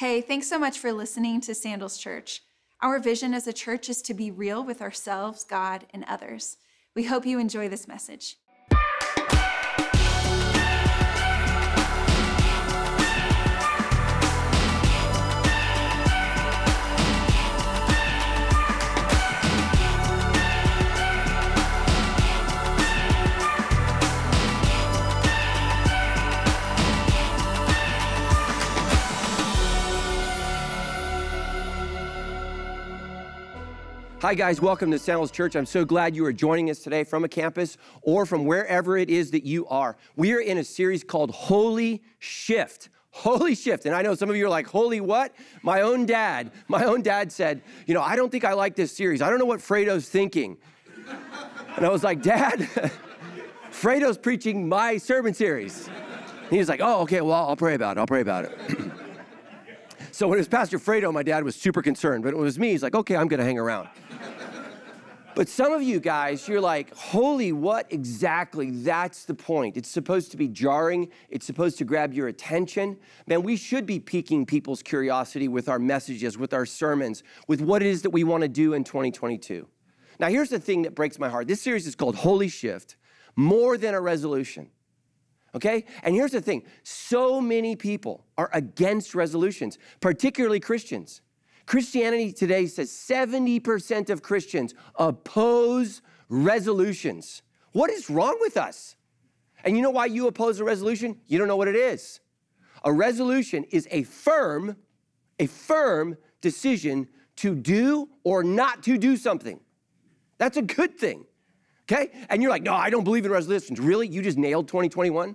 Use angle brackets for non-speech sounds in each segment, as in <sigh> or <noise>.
Hey, thanks so much for listening to Sandals Church. Our vision as a church is to be real with ourselves, God, and others. We hope you enjoy this message. Hi, guys. Welcome to Sandals Church. I'm so glad you are joining us today from a campus or from wherever it is that you are. We are in a series called Holy Shift. Holy shift. And I know some of you are like, holy what? My own dad, my own dad said, you know, I don't think I like this series. I don't know what Fredo's thinking. And I was like, Dad, <laughs> Fredo's preaching my sermon series. He was like, oh, okay, well, I'll pray about it. I'll pray about it. <clears throat> so when it was Pastor Fredo, my dad was super concerned. But it was me, he's like, okay, I'm going to hang around. But some of you guys, you're like, holy, what exactly? That's the point. It's supposed to be jarring, it's supposed to grab your attention. Man, we should be piquing people's curiosity with our messages, with our sermons, with what it is that we want to do in 2022. Now, here's the thing that breaks my heart this series is called Holy Shift More Than a Resolution. Okay? And here's the thing so many people are against resolutions, particularly Christians. Christianity today says 70% of Christians oppose resolutions. What is wrong with us? And you know why you oppose a resolution? You don't know what it is. A resolution is a firm, a firm decision to do or not to do something. That's a good thing. Okay? And you're like, no, I don't believe in resolutions. Really? You just nailed 2021?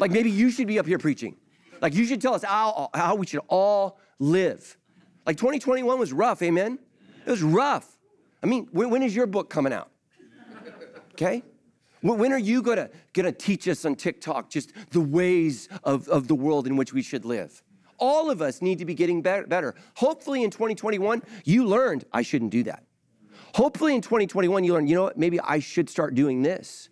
like maybe you should be up here preaching. Like you should tell us how, how we should all live. Like 2021 was rough, amen? It was rough. I mean, when, when is your book coming out? Okay? When are you gonna, gonna teach us on TikTok just the ways of, of the world in which we should live? All of us need to be getting better. Hopefully in 2021, you learned I shouldn't do that. Hopefully in 2021, you learn, you know what, maybe I should start doing this.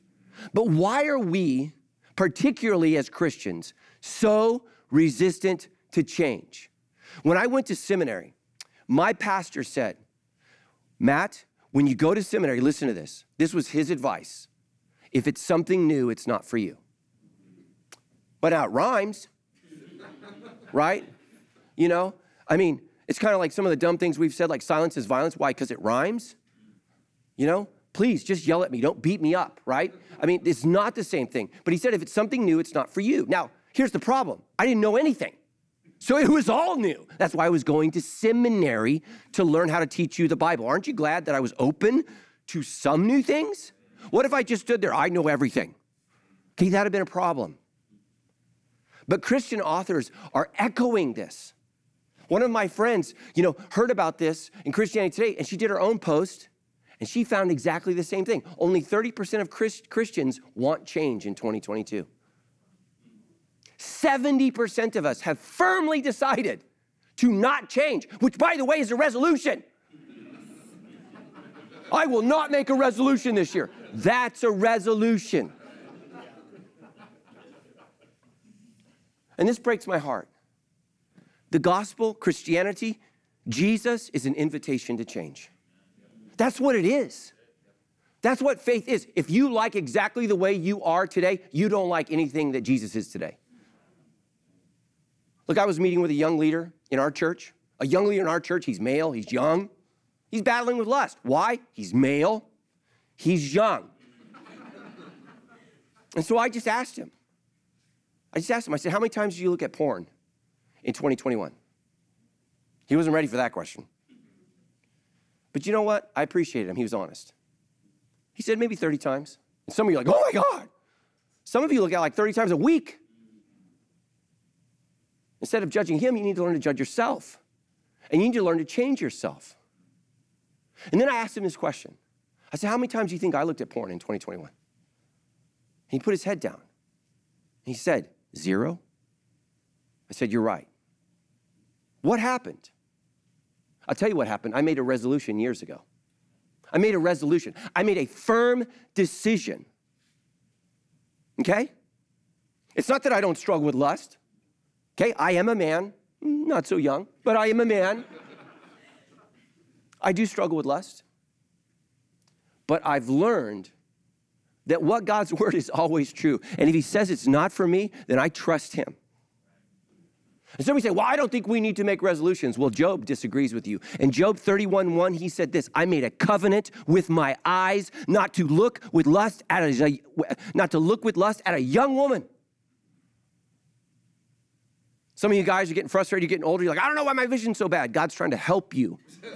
But why are we, particularly as Christians, so resistant to change? When I went to seminary, my pastor said, Matt, when you go to seminary, listen to this. This was his advice. If it's something new, it's not for you. But now it rhymes, <laughs> right? You know, I mean, it's kind of like some of the dumb things we've said, like silence is violence. Why? Because it rhymes. You know, please just yell at me. Don't beat me up, right? I mean, it's not the same thing. But he said, if it's something new, it's not for you. Now, here's the problem I didn't know anything. So it was all new. That's why I was going to seminary to learn how to teach you the Bible. Aren't you glad that I was open to some new things? What if I just stood there? I know everything. Okay, that would have been a problem. But Christian authors are echoing this. One of my friends, you know, heard about this in Christianity Today, and she did her own post, and she found exactly the same thing. Only 30% of Christ- Christians want change in 2022. 70% of us have firmly decided to not change, which, by the way, is a resolution. I will not make a resolution this year. That's a resolution. And this breaks my heart. The gospel, Christianity, Jesus is an invitation to change. That's what it is. That's what faith is. If you like exactly the way you are today, you don't like anything that Jesus is today. Look, I was meeting with a young leader in our church. A young leader in our church, he's male, he's young. He's battling with lust. Why? He's male, he's young. and so I just asked him, I just asked him, I said, How many times do you look at porn in 2021? He wasn't ready for that question. But you know what? I appreciated him. He was honest. He said maybe 30 times. And some of you are like, oh my God. Some of you look at like 30 times a week. Instead of judging him, you need to learn to judge yourself. And you need to learn to change yourself. And then I asked him this question I said, How many times do you think I looked at porn in 2021? And he put his head down. He said, Zero. I said, You're right. What happened? I'll tell you what happened. I made a resolution years ago. I made a resolution. I made a firm decision. Okay? It's not that I don't struggle with lust. Okay, I am a man. Not so young, but I am a man. I do struggle with lust. But I've learned that what God's <laughs> word is always true. And if he says it's not for me, then I trust him. And somebody say, Well, I don't think we need to make resolutions. Well, Job disagrees with you. In Job 31 1, he said this I made a covenant with my eyes not to look with lust at a not to look with lust at a young woman. Some of you guys are getting frustrated, you're getting older, you're like, I don't know why my vision's so bad. God's trying to help you. <laughs>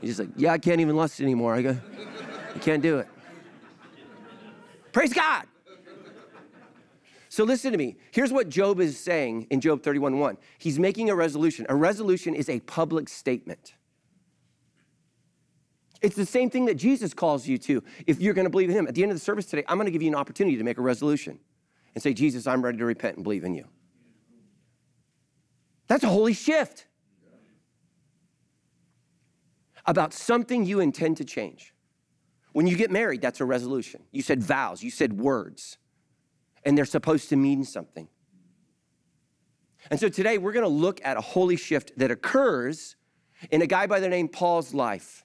He's just like, Yeah, I can't even lust anymore. I, go, I can't do it. Praise God. So listen to me. Here's what Job is saying in Job 31:1. He's making a resolution. A resolution is a public statement. It's the same thing that Jesus calls you to if you're going to believe in him. At the end of the service today, I'm going to give you an opportunity to make a resolution and say, Jesus, I'm ready to repent and believe in you. That's a holy shift about something you intend to change. When you get married, that's a resolution. You said vows, you said words and they're supposed to mean something. And so today we're going to look at a holy shift that occurs in a guy by the name Paul's life.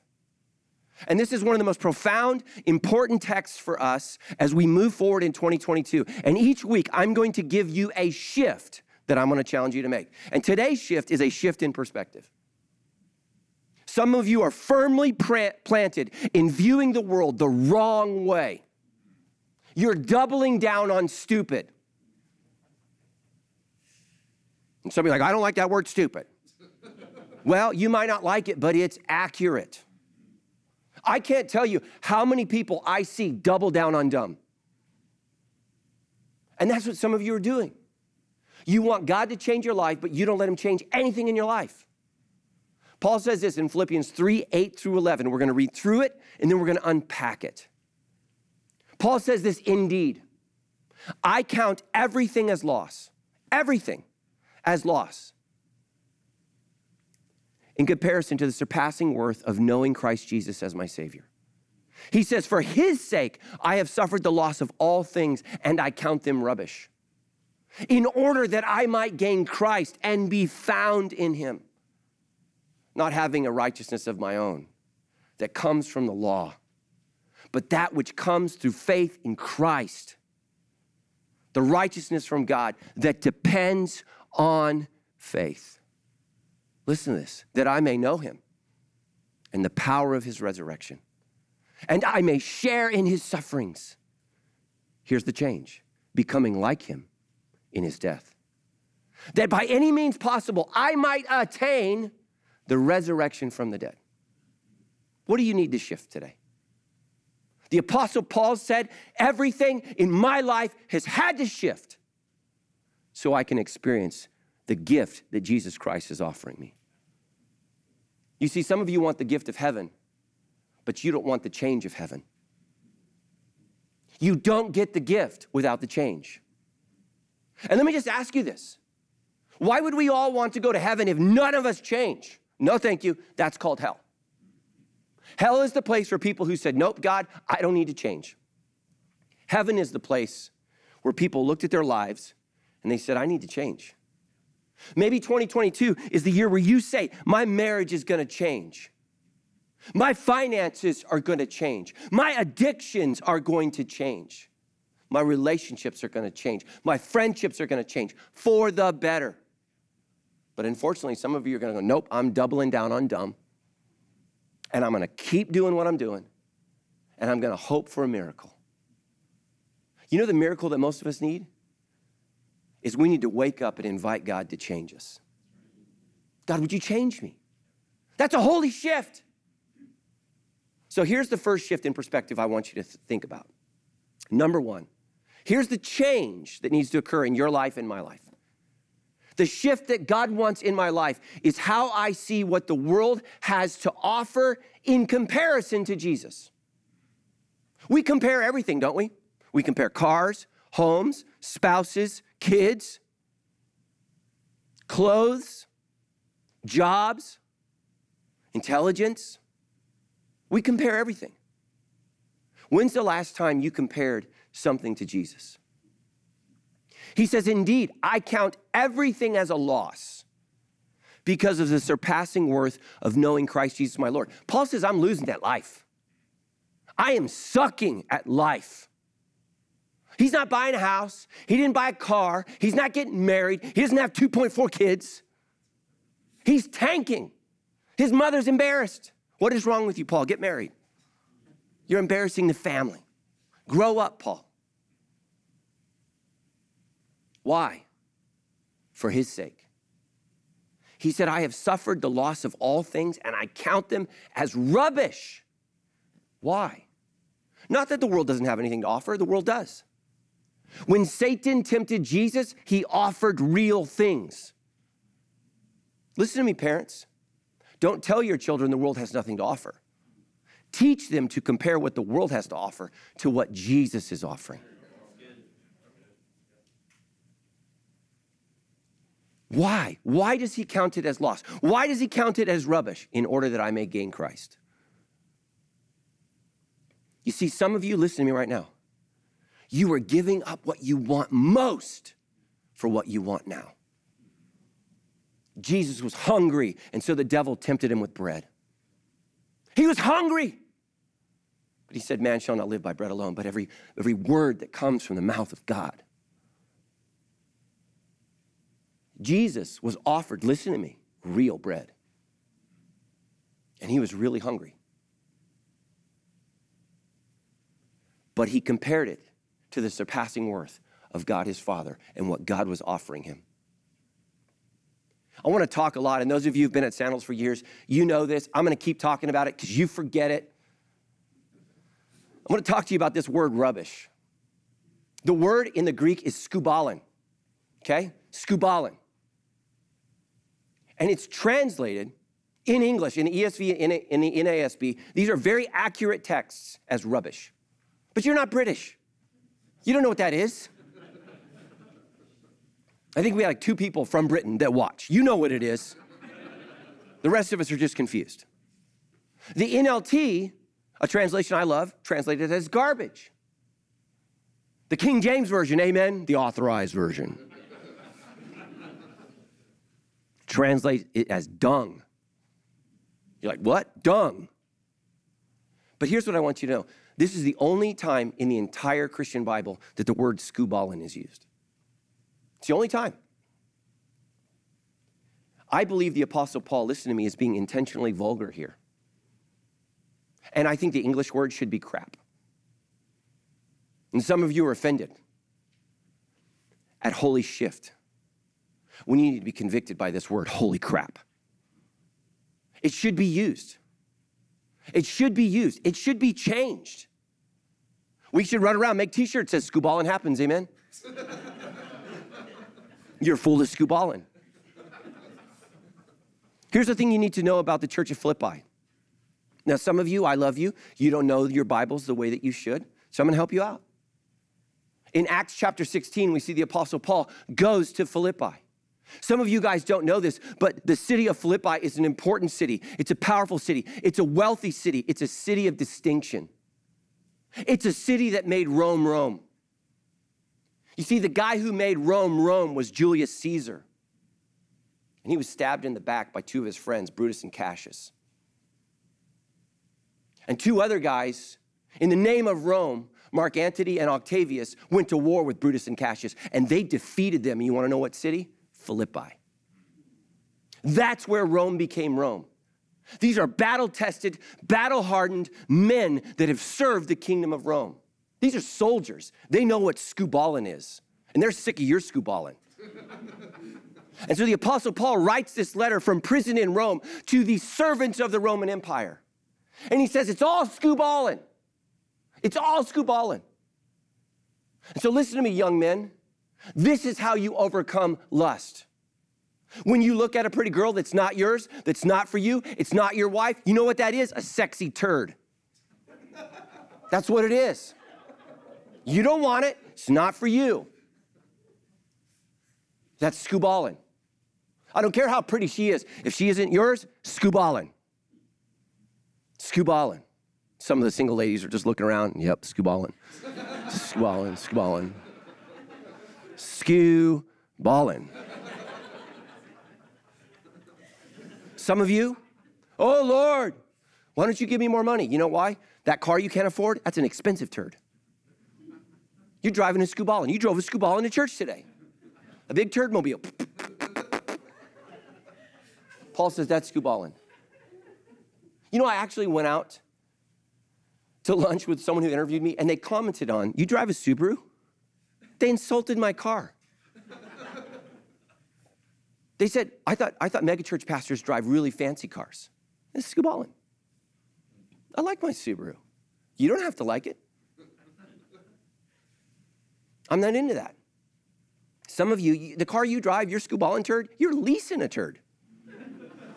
And this is one of the most profound, important texts for us as we move forward in 2022. And each week I'm going to give you a shift that I'm going to challenge you to make. And today's shift is a shift in perspective. Some of you are firmly planted in viewing the world the wrong way. You're doubling down on stupid. And somebody's like, I don't like that word stupid. well, you might not like it, but it's accurate. I can't tell you how many people I see double down on dumb. And that's what some of you are doing. You want God to change your life, but you don't let Him change anything in your life. Paul says this in Philippians 3 8 through 11. We're going to read through it and then we're going to unpack it. Paul says this indeed. I count everything as loss, everything as loss in comparison to the surpassing worth of knowing Christ Jesus as my Savior. He says, For his sake, I have suffered the loss of all things, and I count them rubbish, in order that I might gain Christ and be found in him, not having a righteousness of my own that comes from the law but that which comes through faith in Christ. The righteousness from God that depends on faith. Listen to this that I may know him and the power of his resurrection, and I may share in his sufferings. Here's the change becoming like him in his death. That by any means possible, I might attain the resurrection from the dead. What do you need to shift today? The Apostle Paul said, Everything in my life has had to shift so I can experience the gift that Jesus Christ is offering me. You see, some of you want the gift of heaven, but you don't want the change of heaven. You don't get the gift without the change. And let me just ask you this why would we all want to go to heaven if none of us change? No, thank you. That's called hell. Hell is the place for people who said, Nope, God, I don't need to change. Heaven is the place where people looked at their lives and they said, I need to change. Maybe 2022 is the year where you say, My marriage is gonna change. My finances are gonna change. My addictions are going to change. My relationships are gonna change. My friendships are gonna change for the better. But unfortunately, some of you are gonna go, Nope, I'm doubling down on dumb and I'm going to keep doing what I'm doing, and I'm going to hope for a miracle. You know the miracle that most of us need? Is we need to wake up and invite God to change us. God, would you change me? That's a holy shift. So here's the first shift in perspective I want you to th- think about. Number one, here's the change that needs to occur in your life and my life. The shift that God wants in my life is how I see what the world has to offer in comparison to Jesus. We compare everything, don't we? We compare cars, homes, spouses, kids, clothes, jobs, intelligence. We compare everything. When's the last time you compared something to Jesus? He says, Indeed, I count everything as a loss because of the surpassing worth of knowing Christ Jesus my Lord. Paul says, I'm losing that life. I am sucking at life. He's not buying a house. He didn't buy a car. He's not getting married. He doesn't have 2.4 kids. He's tanking. His mother's embarrassed. What is wrong with you, Paul? Get married. You're embarrassing the family. Grow up, Paul. Why? For his sake. He said, I have suffered the loss of all things and I count them as rubbish. Why? Not that the world doesn't have anything to offer, the world does. When Satan tempted Jesus, he offered real things. Listen to me, parents. Don't tell your children the world has nothing to offer. Teach them to compare what the world has to offer to what Jesus is offering. Why? Why does he count it as loss? Why does he count it as rubbish? In order that I may gain Christ. You see, some of you, listen to me right now. You are giving up what you want most for what you want now. Jesus was hungry, and so the devil tempted him with bread. He was hungry. But he said, Man shall not live by bread alone, but every, every word that comes from the mouth of God. Jesus was offered, listen to me, real bread. And he was really hungry. But he compared it to the surpassing worth of God his Father and what God was offering him. I want to talk a lot, and those of you who've been at Sandals for years, you know this. I'm going to keep talking about it because you forget it. I want to talk to you about this word rubbish. The word in the Greek is skubalin, okay? Skubalin. And it's translated in English, in ESV, in, in the NASB. These are very accurate texts as rubbish. But you're not British. You don't know what that is. I think we had like two people from Britain that watch. You know what it is. The rest of us are just confused. The NLT, a translation I love, translated as garbage. The King James Version, amen, the authorized version, translate it as dung. You're like, what? Dung. But here's what I want you to know this is the only time in the entire Christian Bible that the word skubalin is used. It's the only time. I believe the Apostle Paul, listen to me, is being intentionally vulgar here. And I think the English word should be crap. And some of you are offended at holy shift when you need to be convicted by this word, holy crap. It should be used. It should be used. It should be changed. We should run around, make t-shirts that says Skubalin happens, amen? <laughs> You're full of Skubalin. Here's the thing you need to know about the church of Philippi. Now, some of you, I love you, you don't know your Bibles the way that you should, so I'm gonna help you out. In Acts chapter 16, we see the Apostle Paul goes to Philippi. Some of you guys don't know this, but the city of Philippi is an important city. It's a powerful city. It's a wealthy city. It's a city of distinction. It's a city that made Rome Rome. You see, the guy who made Rome Rome was Julius Caesar. And he was stabbed in the back by two of his friends, Brutus and Cassius. And two other guys, in the name of Rome, Mark Antony and Octavius, went to war with Brutus and Cassius, and they defeated them. And you want to know what city? Philippi. That's where Rome became Rome. These are battle tested, battle hardened men that have served the kingdom of Rome. These are soldiers. They know what skubalin is, and they're sick of your skubalin. <laughs> and so the Apostle Paul writes this letter from prison in Rome to the servants of the Roman Empire. And he says, It's all skubalin. It's all skubalin. And so listen to me, young men. This is how you overcome lust. When you look at a pretty girl that's not yours, that's not for you, it's not your wife, you know what that is? A sexy turd. That's what it is. You don't want it, it's not for you. That's skubalin. I don't care how pretty she is. If she isn't yours, skubalin. Skubalin. Some of the single ladies are just looking around. Yep, skubalin. skubalin, skubalin. Skew ballin'. Some of you, oh Lord, why don't you give me more money? You know why? That car you can't afford, that's an expensive turd. You're driving a Skubalin. You drove a Skubalin to church today. A big turd mobile. Paul says that's Skubalin. You know, I actually went out to lunch with someone who interviewed me and they commented on, You drive a Subaru? They insulted my car. they said, I thought, I thought megachurch pastors drive really fancy cars. This is Skubalin. I like my Subaru. You don't have to like it. I'm not into that. Some of you, the car you drive, your Skubalin turd, you're leasing a turd.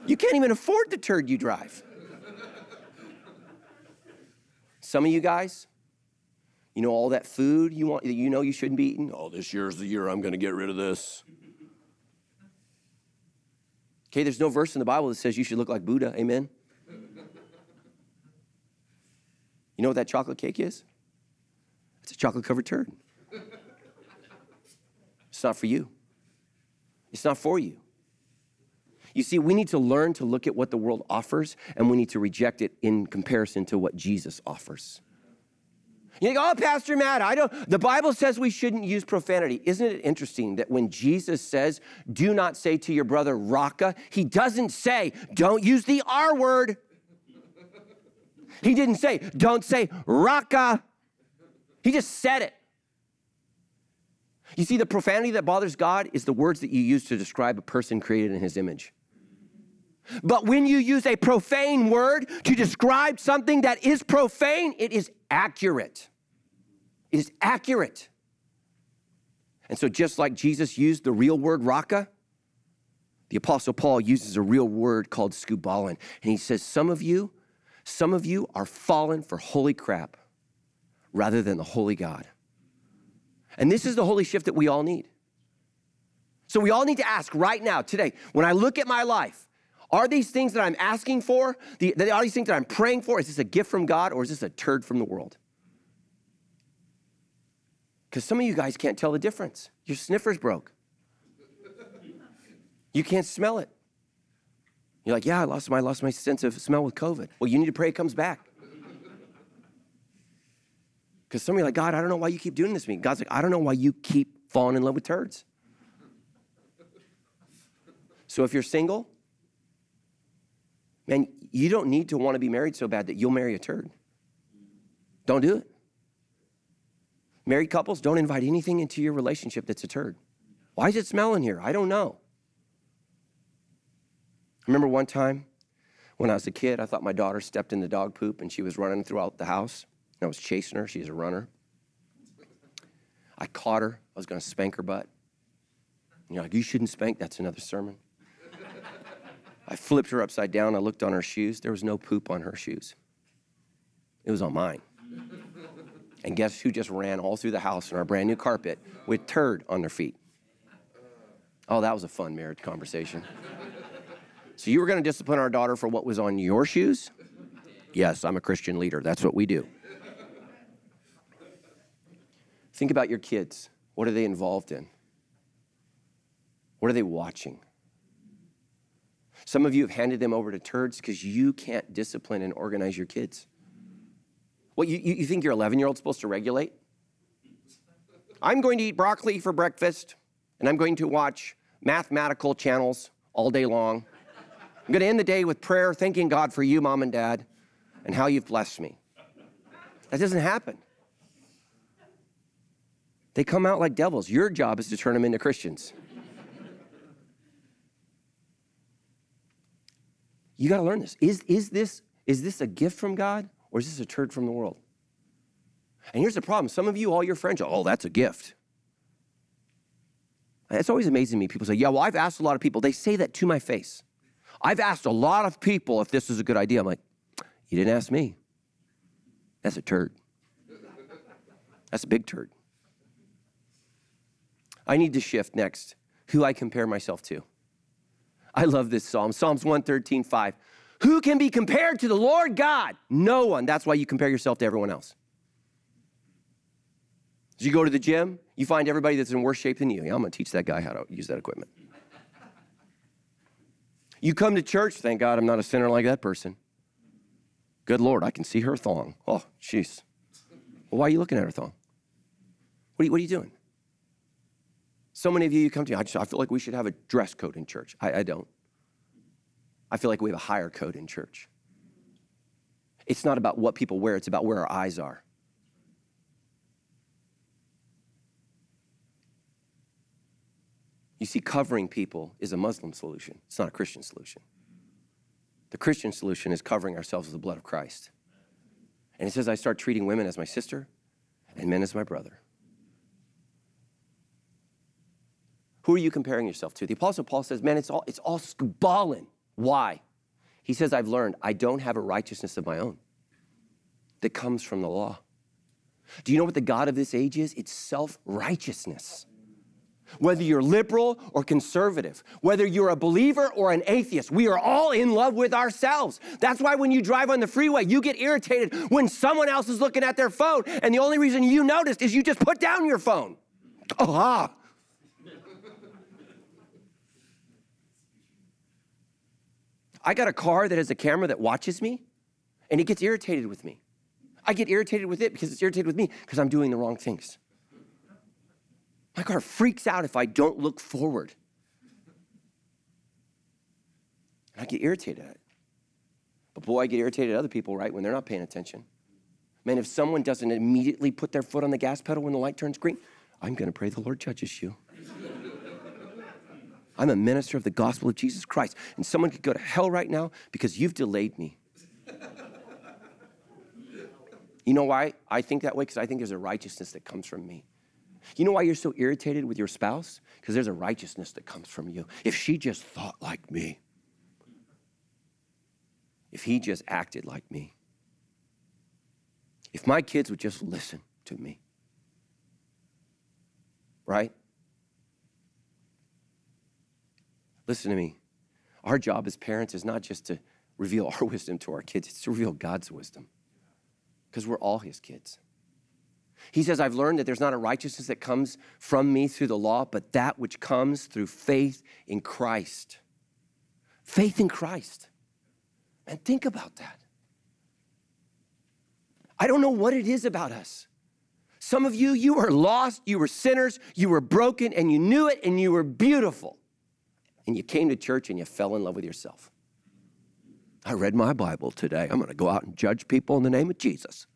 You can't even afford the turd you drive. Some of you guys, you know, all that food you want that you know you shouldn't be eating. Oh, this year's the year I'm going to get rid of this. Okay, there's no verse in the Bible that says you should look like Buddha. Amen. You know what that chocolate cake is? It's a chocolate covered turd. It's not for you. It's not for you. You see, we need to learn to look at what the world offers and we need to reject it in comparison to what Jesus offers. You think, oh, Pastor Matt, I don't, the Bible says we shouldn't use profanity. Isn't it interesting that when Jesus says, do not say to your brother Raka, he doesn't say, don't use the R word. He didn't say, don't say Raka. He just said it. You see, the profanity that bothers God is the words that you use to describe a person created in his image. But when you use a profane word to describe something that is profane, it is accurate. It is accurate. And so, just like Jesus used the real word raka, the Apostle Paul uses a real word called skubalin. And he says, Some of you, some of you are fallen for holy crap rather than the holy God. And this is the holy shift that we all need. So we all need to ask right now, today, when I look at my life, are these things that I'm asking for, the, are these things that I'm praying for, is this a gift from God or is this a turd from the world? Because some of you guys can't tell the difference. Your sniffer's broke. You can't smell it. You're like, yeah, I lost my, I lost my sense of smell with COVID. Well, you need to pray it comes back. Because some of you are like, God, I don't know why you keep doing this to me. God's like, I don't know why you keep falling in love with turds. So if you're single, man, you don't need to want to be married so bad that you'll marry a turd. Don't do it. Married couples, don't invite anything into your relationship that's a turd. Why is it smelling here? I don't know. I remember one time when I was a kid, I thought my daughter stepped in the dog poop and she was running throughout the house. And I was chasing her. She's a runner. I caught her. I was going to spank her butt. And you're like, you shouldn't spank. That's another sermon. I flipped her upside down. I looked on her shoes. There was no poop on her shoes. It was on mine. And guess who just ran all through the house in our brand new carpet with turd on their feet? Oh, that was a fun marriage conversation. So you were going to discipline our daughter for what was on your shoes? Yes, I'm a Christian leader. That's what we do. Think about your kids. What are they involved in? What are they watching? Some of you have handed them over to turds because you can't discipline and organize your kids. What, you, you think your 11 year old's supposed to regulate? I'm going to eat broccoli for breakfast, and I'm going to watch mathematical channels all day long. I'm going to end the day with prayer, thanking God for you, mom and dad, and how you've blessed me. That doesn't happen. They come out like devils. Your job is to turn them into Christians. You got to learn this. Is, is this. is this a gift from God or is this a turd from the world? And here's the problem some of you, all your friends, oh, that's a gift. It's always amazing me. People say, yeah, well, I've asked a lot of people. They say that to my face. I've asked a lot of people if this is a good idea. I'm like, you didn't ask me. That's a turd. That's a big turd. I need to shift next who I compare myself to. I love this psalm, Psalms 113, 5. Who can be compared to the Lord God? No one. That's why you compare yourself to everyone else. As you go to the gym, You find everybody that's in worse shape than you. Yeah, I'm going to teach that guy how to use that equipment. You come to church, thank God I'm not a sinner like that person. Good Lord, I can see her thong. Oh, jeez. Well, why are you looking at her thong? What are you, what are you doing? So many of you, you come to me, I, just, I feel like we should have a dress code in church. I, I don't. I feel like we have a higher code in church. It's not about what people wear, it's about where our eyes are. You see, covering people is a Muslim solution, it's not a Christian solution. The Christian solution is covering ourselves with the blood of Christ. And it says, I start treating women as my sister and men as my brother. Who are you comparing yourself to? The Apostle Paul says, man, it's all, it's all skubalin. Why? He says, I've learned I don't have a righteousness of my own that comes from the law. Do you know what the God of this age is? It's self righteousness. Whether you're liberal or conservative, whether you're a believer or an atheist, we are all in love with ourselves. That's why when you drive on the freeway, you get irritated when someone else is looking at their phone, and the only reason you noticed is you just put down your phone. Ah. I got a car that has a camera that watches me, and it gets irritated with me. I get irritated with it because it's irritated with me because I'm doing the wrong things. My car freaks out if I don't look forward. And I get irritated at it. But boy, I get irritated at other people, right, when they're not paying attention. Man, if someone doesn't immediately put their foot on the gas pedal when the light turns green, I'm going to pray the Lord judges you. I'm a minister of the gospel of Jesus Christ, and someone could go to hell right now because you've delayed me. You know why I think that way? Because I think there's a righteousness that comes from me. You know why you're so irritated with your spouse? Because there's a righteousness that comes from you. If she just thought like me, if he just acted like me, if my kids would just listen to me, right? Listen to me. Our job as parents is not just to reveal <laughs> our wisdom to our kids, it's to reveal God's wisdom because we're all his kids. He says, I've learned that there's not a righteousness that comes from me through the law, but that which comes through faith in Christ. Faith in Christ. And think about that. I don't know what it is about us. Some of you, you were lost, you were sinners, you were broken, and you knew it, and you were beautiful. And you came to church and you fell in love with yourself. I read my Bible today. I'm going to go out and judge people in the name of Jesus.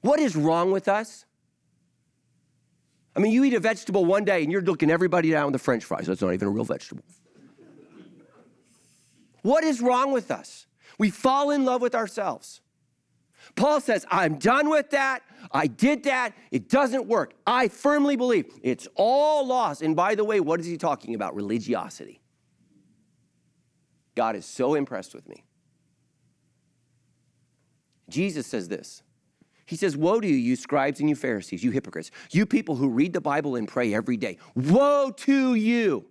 What is wrong with us? I mean, you eat a vegetable one day and you're looking everybody down with the french fries. That's not even a real vegetable. What is wrong with us? We fall in love with ourselves. Paul says, I'm done with that. I did that. It doesn't work. I firmly believe it's all lost. And by the way, what is he talking about? Religiosity. God is so impressed with me. Jesus says this he says, Woe to you, you scribes and you Pharisees, you hypocrites, you people who read the Bible and pray every day. Woe to you!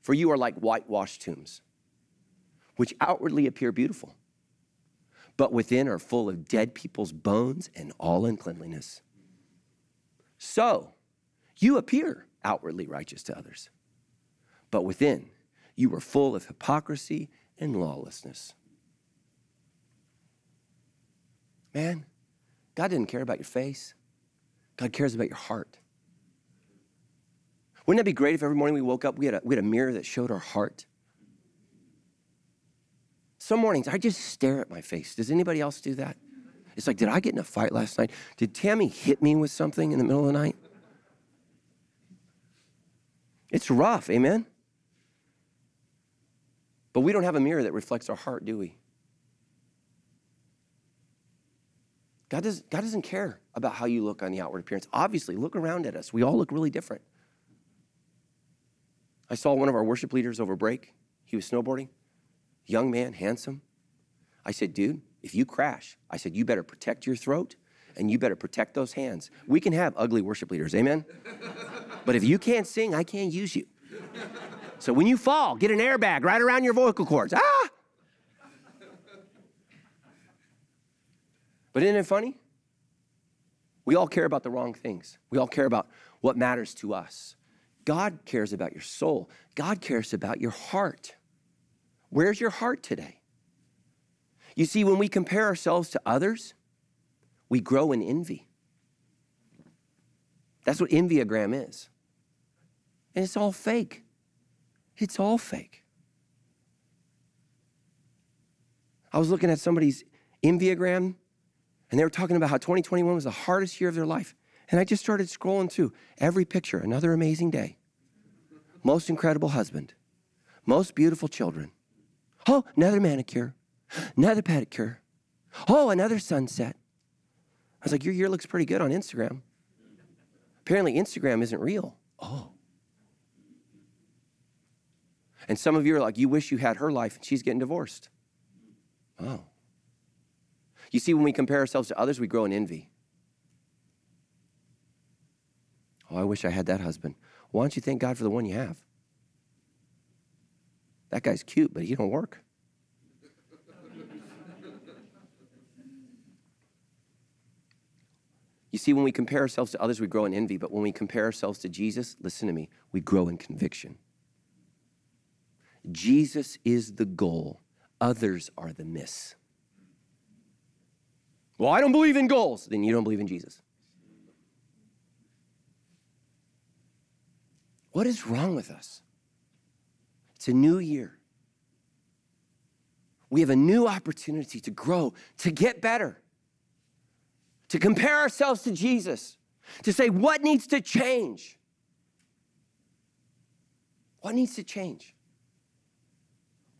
For you are like whitewashed tombs, which outwardly appear beautiful, but within are full of dead people's bones and all uncleanliness. So, you appear outwardly righteous to others, but within you are full of hypocrisy and lawlessness. Man, God didn't care about your face, God cares about your heart. Wouldn't that be great if every morning we woke up, we had a, we had a mirror that showed our heart? Some mornings I just stare at my face. Does anybody else do that? It's like, did I get in a fight last night? Did Tammy hit me with something in the middle of the night? It's rough, amen? But we don't have a mirror that reflects our heart, do we? God, does, God doesn't care about how you look on the outward appearance. Obviously, look around at us. We all look really different. I saw one of our worship leaders over break. He was snowboarding, young man, handsome. I said, dude, if you crash, I said, you better protect your throat and you better protect those hands. We can have ugly worship leaders, amen? but if you can't sing, I can't use you. So when you fall, get an airbag right around your vocal cords. Ah! But isn't it funny? We all care about the wrong things. We all care about what matters to us. God cares about your soul, God cares about your heart. Where's your heart today? You see, when we compare ourselves to others, we grow in envy. That's what envyogram is. And it's all fake. It's all fake. I was looking at somebody's envyogram, and they were talking about how 2021 was the hardest year of their life. And I just started scrolling through every picture, another amazing day. Most incredible husband, most beautiful children. Oh, another manicure, another pedicure. Oh, another sunset. I was like, Your year looks pretty good on Instagram. Apparently, Instagram isn't real. Oh. And some of you are like, You wish you had her life and she's getting divorced. Oh. You see, when we compare ourselves to others, we grow in envy. Oh, I wish I had that husband. Why don't you thank God for the one you have? That guy's cute, but he don't work. <laughs> you see, when we compare ourselves to others, we grow in envy, but when we compare ourselves to Jesus, listen to me, we grow in conviction. Jesus is the goal, others are the miss. Well, I don't believe in goals. Then you don't believe in Jesus. What is wrong with us? It's a new year. We have a new opportunity to grow, to get better, to compare ourselves to Jesus, to say, what needs to change? What needs to change?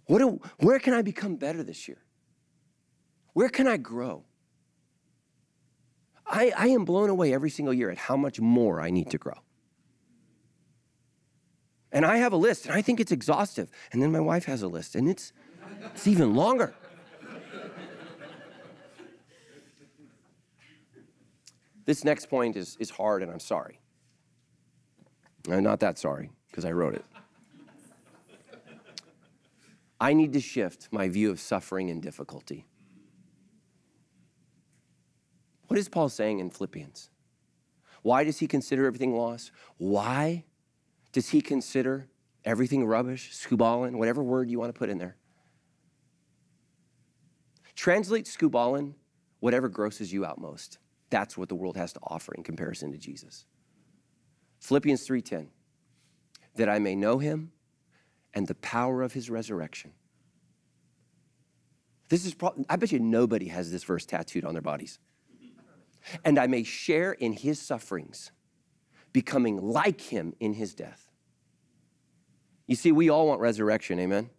What do, where can I become better this year? Where can I grow? I, I am blown away every single year at how much more I need to grow. And I have a list, and I think it's exhaustive. And then my wife has a list, and it's, it's even longer. this next point is, is hard, and I'm sorry. I'm not that sorry, because I wrote it. I need to shift my view of suffering and difficulty. What is Paul saying in Philippians? Why does he consider everything loss? Why does he consider everything rubbish, skubalin, whatever word you want to put in there? Translate skubalin, whatever grosses you out most. That's what the world has to offer in comparison to Jesus. Philippians 3:10 that I may know him and the power of his resurrection. This is pro- I bet you nobody has this verse tattooed on their bodies. And I may share in his sufferings, becoming like him in his death. You see, we all want resurrection, amen?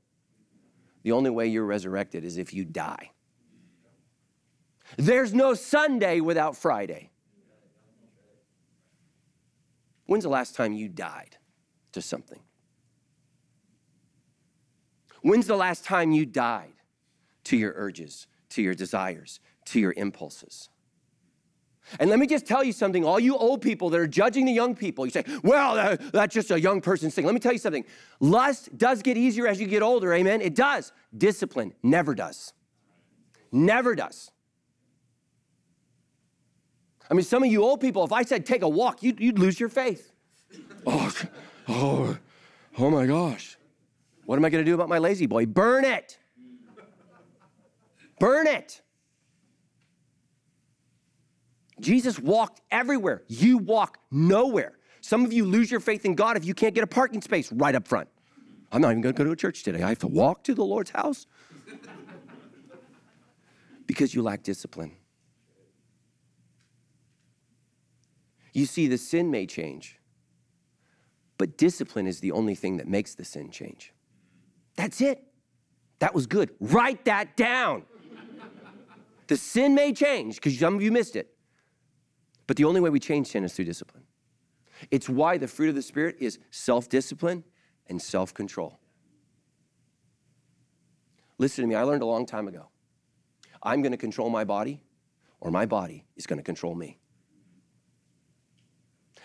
The only way you're resurrected is if you die. There's no Sunday without Friday. When's the last time you died to something? When's the last time you died to your urges, to your desires, to your impulses? And let me just tell you something, all you old people that are judging the young people, you say, well, that, that's just a young person's thing. Let me tell you something. Lust does get easier as you get older, amen? It does. Discipline never does. Never does. I mean, some of you old people, if I said take a walk, you'd, you'd lose your faith. <laughs> Oh, oh, oh my gosh. What am I going to do about my La-Z-Boy? Burn it. Burn it. Jesus walked everywhere. You walk nowhere. Some of you lose your faith in God if you can't get a parking space right up front. I'm not even going to go to a church today. I have to walk to the Lord's house <laughs> because you lack discipline. You see, the sin may change, but discipline is the only thing that makes the sin change. That's it. That was good. Write that down. <laughs> the sin may change because some of you missed it, but the only way we change sin is through discipline. It's why the fruit of the Spirit is self discipline and self control. Listen to me, I learned a long time ago. I'm going to control my body, or my body is going to control me.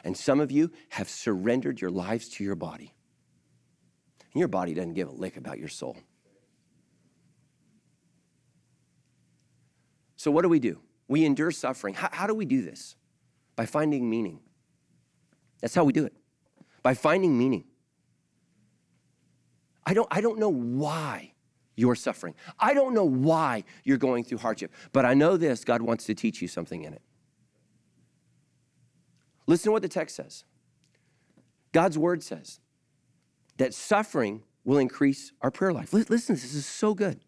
And some of you have surrendered your lives to your body. And your body doesn't give a lick about your soul. So, what do we do? We endure suffering. How, how do we do this? By finding meaning. That's how we do it. By finding meaning. I don't, I don't know why you're suffering. I don't know why you're going through hardship, but I know this God wants to teach you something in it. Listen to what the text says. God's word says that suffering will increase our prayer life. Listen, this is so good.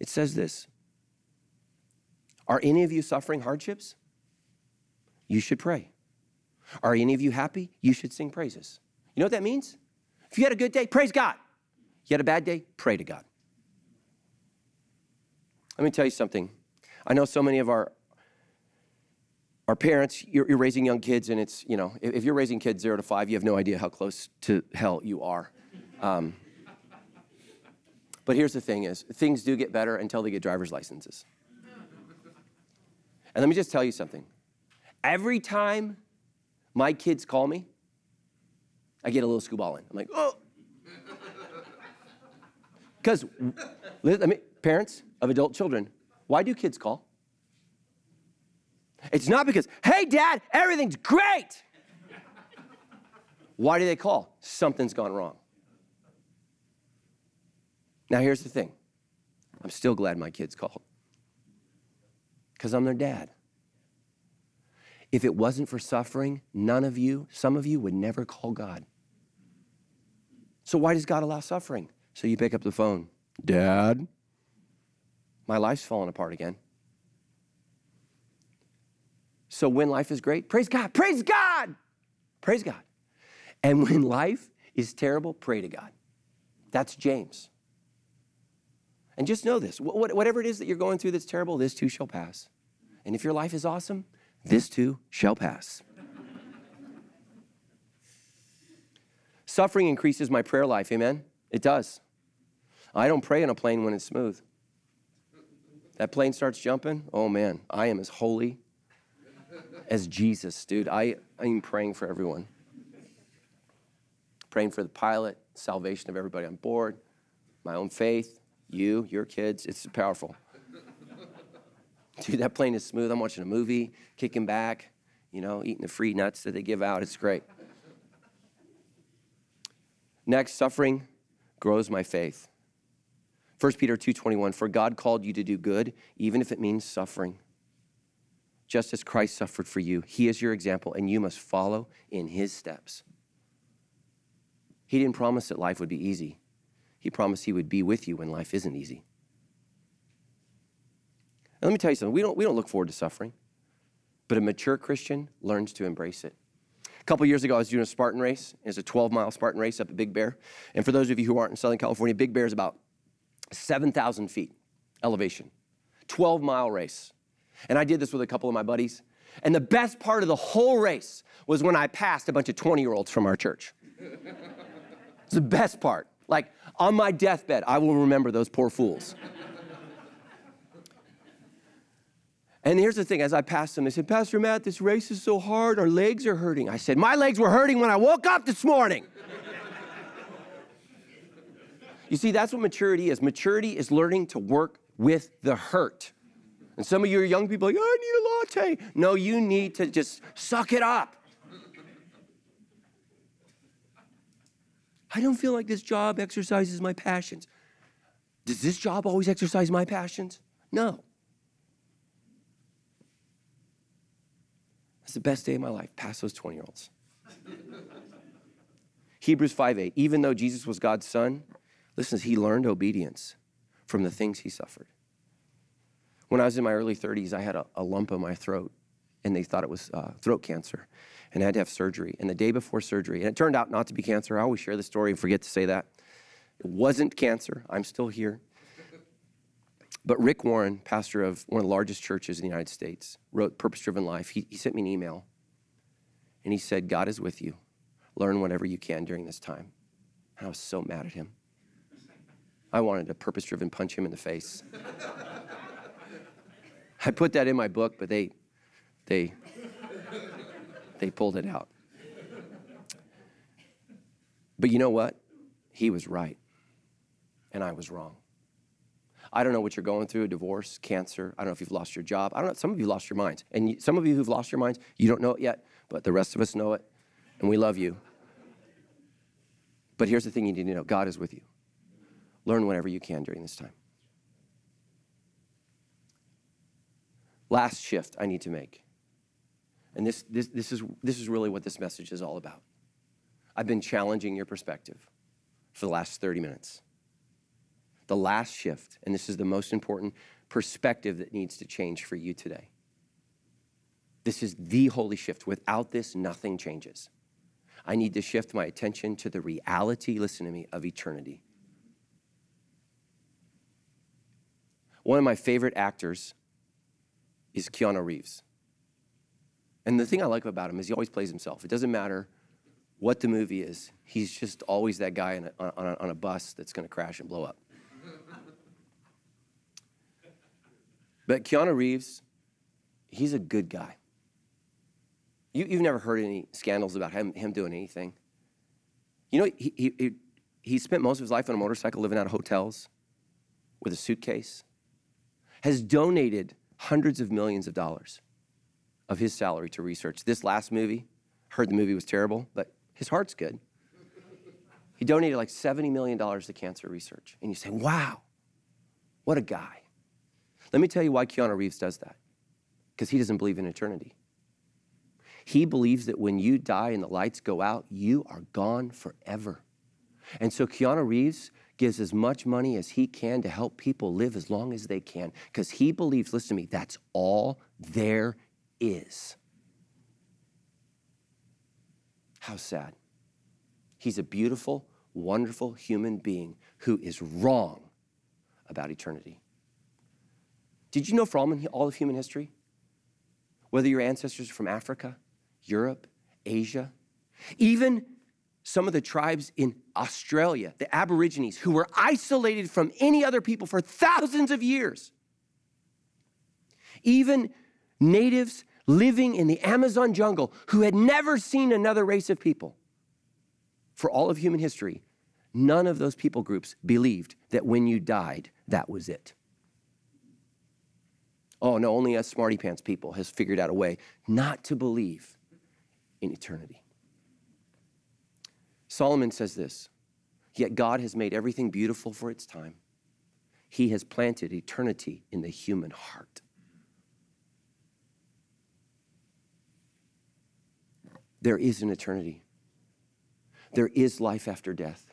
It says this Are any of you suffering hardships? You should pray. Are any of you happy? You should sing praises. You know what that means? If you had a good day, praise God. You had a bad day, pray to God. Let me tell you something. I know so many of our our parents, you're, you're, raising young kids, and it's, you know, if, if, you're raising kids zero to five, you have no idea how close to hell you are. Um, <laughs> but here's the thing is, things do get better until they get driver's licenses. And let me just tell you something. Every time my kids call me, I get a little skubalin. I'm like, oh. <laughs> Because, I mean, parents of adult children, why do kids call? It's not because, hey, dad, everything's great. Why do they call? Something's gone wrong. Now, here's the thing I'm still glad my kids called because I'm their dad. If it wasn't for suffering, none of you, some of you would never call God. So, why does God allow suffering? So you pick up the phone, Dad, my life's falling apart again. So when life is great, praise God, praise God, praise God. And when <laughs> life is terrible, pray to God. That's James. And just know this whatever it is that you're going through that's terrible, this too shall pass. And if your life is awesome, this too shall pass. Suffering increases my prayer life, amen? It does. I don't pray in a plane when it's smooth. That plane starts jumping, oh man, I am as holy as Jesus, dude. I, I'm praying for everyone. Praying for the pilot, salvation of everybody on board, my own faith, you, your kids. It's powerful. Dude, that plane is smooth. I'm watching a movie, kicking back, you know, eating the free nuts that they give out. It's great. Next, suffering grows my faith. 1 Peter 2:21 For God called you to do good even if it means suffering just as Christ suffered for you. He is your example, and you must follow in his steps. He didn't promise that life would be easy, he promised he would be with you when life isn't easy. And let me tell you something we don't, we don't look forward to suffering, but a mature Christian learns to embrace it. A couple years ago, I was doing a Spartan race. It's a 12 mile Spartan race up at Big Bear. And for those of you who aren't in Southern California, Big Bear is about 7,000 feet elevation, 12 mile race. And I did this with a couple of my buddies. And the best part of the whole race was when I passed a bunch of 20 year olds from our church. <laughs> it's the best part. Like on my deathbed, I will remember those poor fools. And here's the thing as I passed them, they said, Pastor Matt, this race is so hard, our legs are hurting. I said, My legs were hurting when I woke up this morning. you see, that's what maturity is. Maturity is learning to work with the hurt. And some of you young people are like, I need a latte. No, you need to just suck it up. I don't feel like this job exercises my passions. Does this job always exercise my passions? No. That's the best day of my life, past those 20 year olds. <laughs> Hebrews 5 8, even though Jesus was God's son, listen, he learned obedience from the things he suffered. When I was in my early 30s, I had a, a lump in my throat, and they thought it was uh, throat cancer, and I had to have surgery. And the day before surgery, and it turned out not to be cancer. I always share the story and forget to say that. It wasn't cancer. I'm still here. But Rick Warren, pastor of one of the largest churches in the United States, wrote Purpose Driven Life. He, he sent me an email, and he said, God is with you. Learn whatever you can during this time. And I was so mad at him. I wanted to purpose driven punch him in the face. <laughs> I put that in my book, but they, they, they pulled it out. But you know what? He was right, and I was wrong. I don't know what you're going through a divorce, cancer. I don't know if you've lost your job. I don't know. Some of you lost your minds. And some of you who've lost your minds, you don't know it yet, but the rest of us know it. And we love you. But here's the thing you need to know God is with you. Learn whatever you can during this time. Last shift I need to make. And this, this, this, is, this is really what this message is all about. I've been challenging your perspective for the last 30 minutes. The last shift, and this is the most important perspective that needs to change for you today. This is the holy shift. Without this, nothing changes. I need to shift my attention to the reality, listen to me, of eternity. One of my favorite actors is Keanu Reeves. And the thing I like about him is he always plays himself. It doesn't matter what the movie is, he's just always that guy a, on, a, on a bus that's going to crash and blow up. but Keanu Reeves, he's a good guy. You, have never heard any scandals about him, him doing anything. You know, he, he, he spent most of his life on a motorcycle living out of hotels with a suitcase, has donated hundreds of millions of dollars of his salary to research. This last movie, heard the movie was terrible, but his heart's good. He donated like $70 million to cancer research. And you say, wow, what a guy. Let me tell you why Keanu Reeves does that. Because he doesn't believe in eternity. He believes that when you die and the lights go out, you are gone forever. And so Keanu Reeves gives as much money as he can to help people live as long as they can because he believes, listen to me, that's all there is. How sad. He's a beautiful, wonderful human being who is wrong about eternity. Did you know for all of human history, whether your ancestors are from Africa, Europe, Asia, even some of the tribes in Australia, the Aborigines, who were isolated from any other people for thousands of years, even natives living in the Amazon jungle who had never seen another race of people. For all of human history, none of those people groups believed that when you died, that was it. Oh, no, only us smarty pants people has figured out a way not to believe in eternity. Solomon says this Yet God has made everything beautiful for its time. He has planted eternity in the human heart. There is an eternity. There is life after death.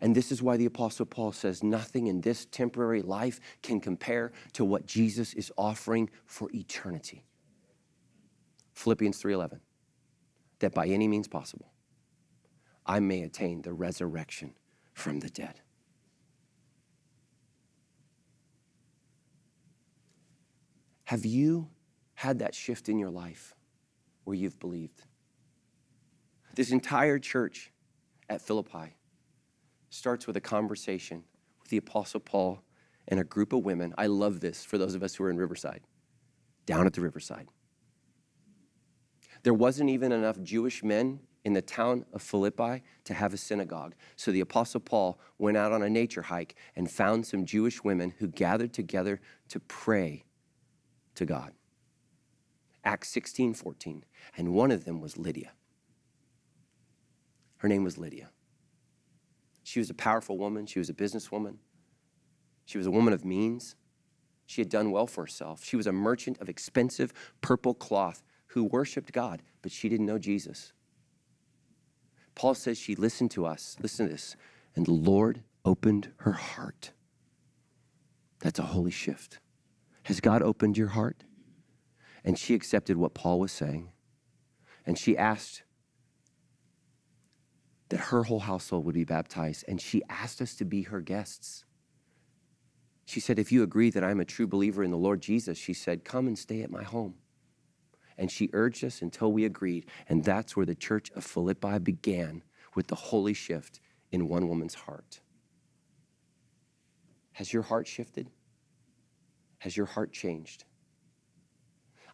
And this is why the apostle Paul says nothing in this temporary life can compare to what Jesus is offering for eternity. Philippians 3:11 that by any means possible I may attain the resurrection from the dead. Have you had that shift in your life where you've believed? This entire church at Philippi starts with a conversation with the Apostle Paul and a group of women. I love this for those of us who are in Riverside, down at the Riverside. There wasn't even enough Jewish men in the town of Philippi to have a synagogue. So the Apostle Paul went out on a nature hike and found some Jewish women who gathered together to pray to God. Acts 16 14. And one of them was Lydia. Her name was Lydia. She was a powerful woman, she was a businesswoman, she was a woman of means. She had done well for herself. She was a merchant of expensive purple cloth who worshiped God, but she didn't know Jesus. Paul says she listened to us. Listen to this. And the Lord opened her heart. That's a holy shift. Has God opened your heart? And she accepted what Paul was saying. And she asked that her whole household would be baptized, and she asked us to be her guests. She said, If you agree that I'm a true believer in the Lord Jesus, she said, Come and stay at my home. And she urged us until we agreed. And that's where the church of Philippi began with the holy shift in one woman's heart. Has your heart shifted? Has your heart changed?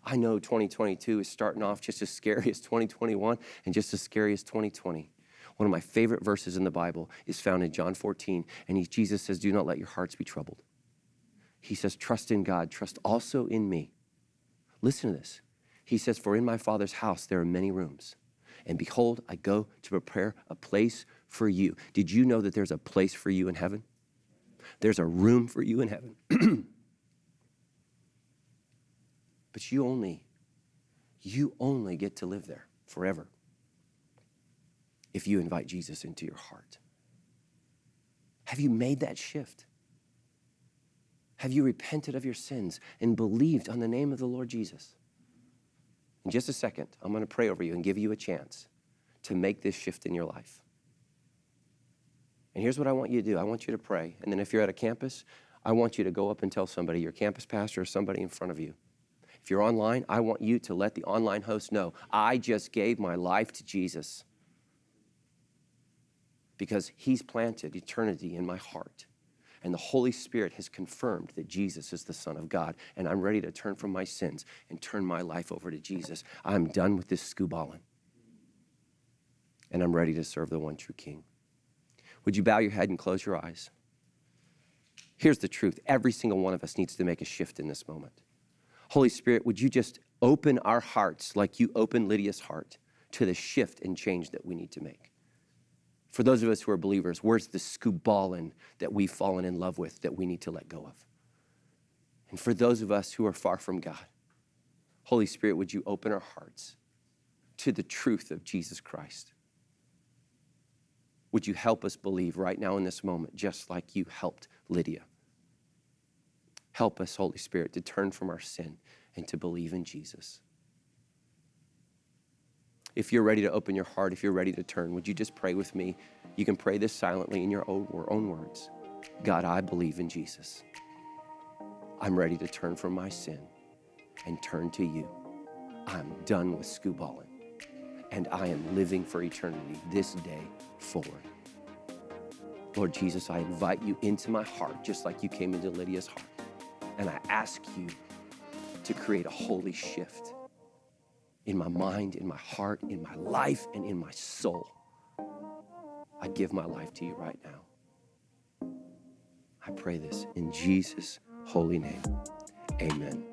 I know 2022 is starting off just as scary as 2021 and just as scary as 2020. One of my favorite verses in the Bible is found in John 14, and he, Jesus says, Do not let your hearts be troubled. He says, Trust in God, trust also in me. Listen to this. He says, For in my Father's house there are many rooms. And behold, I go to prepare a place for you. Did you know that there's a place for you in heaven? There's a room for you in heaven. <clears throat> but you only, you only get to live there forever if you invite Jesus into your heart. Have you made that shift? Have you repented of your sins and believed on the name of the Lord Jesus? In just a second, I'm going to pray over you and give you a chance to make this shift in your life. And here's what I want you to do I want you to pray. And then if you're at a campus, I want you to go up and tell somebody, your campus pastor or somebody in front of you. If you're online, I want you to let the online host know I just gave my life to Jesus because he's planted eternity in my heart. And the Holy Spirit has confirmed that Jesus is the Son of God. And I'm ready to turn from my sins and turn my life over to Jesus. I'm done with this skubalin. And I'm ready to serve the one true King. Would you bow your head and close your eyes? Here's the truth every single one of us needs to make a shift in this moment. Holy Spirit, would you just open our hearts like you opened Lydia's heart to the shift and change that we need to make? For those of us who are believers, where's the skubalin that we've fallen in love with that we need to let go of? And for those of us who are far from God, Holy Spirit, would you open our hearts to the truth of Jesus Christ? Would you help us believe right now in this moment, just like you helped Lydia? Help us, Holy Spirit, to turn from our sin and to believe in Jesus if you're ready to open your heart, if you're ready to turn, would you just pray with me? You can pray this silently in your own, words. God, I believe in Jesus. I'm ready to turn from my sin and turn to you. I'm done with skubalin, and I am living for eternity this day forward. Lord Jesus, I invite you into my heart just like you came into Lydia's heart. And I ask you to create a holy shift in my mind, in my heart, in my life, and in my soul. I give my life to you right now. I pray this in Jesus' holy name. Amen.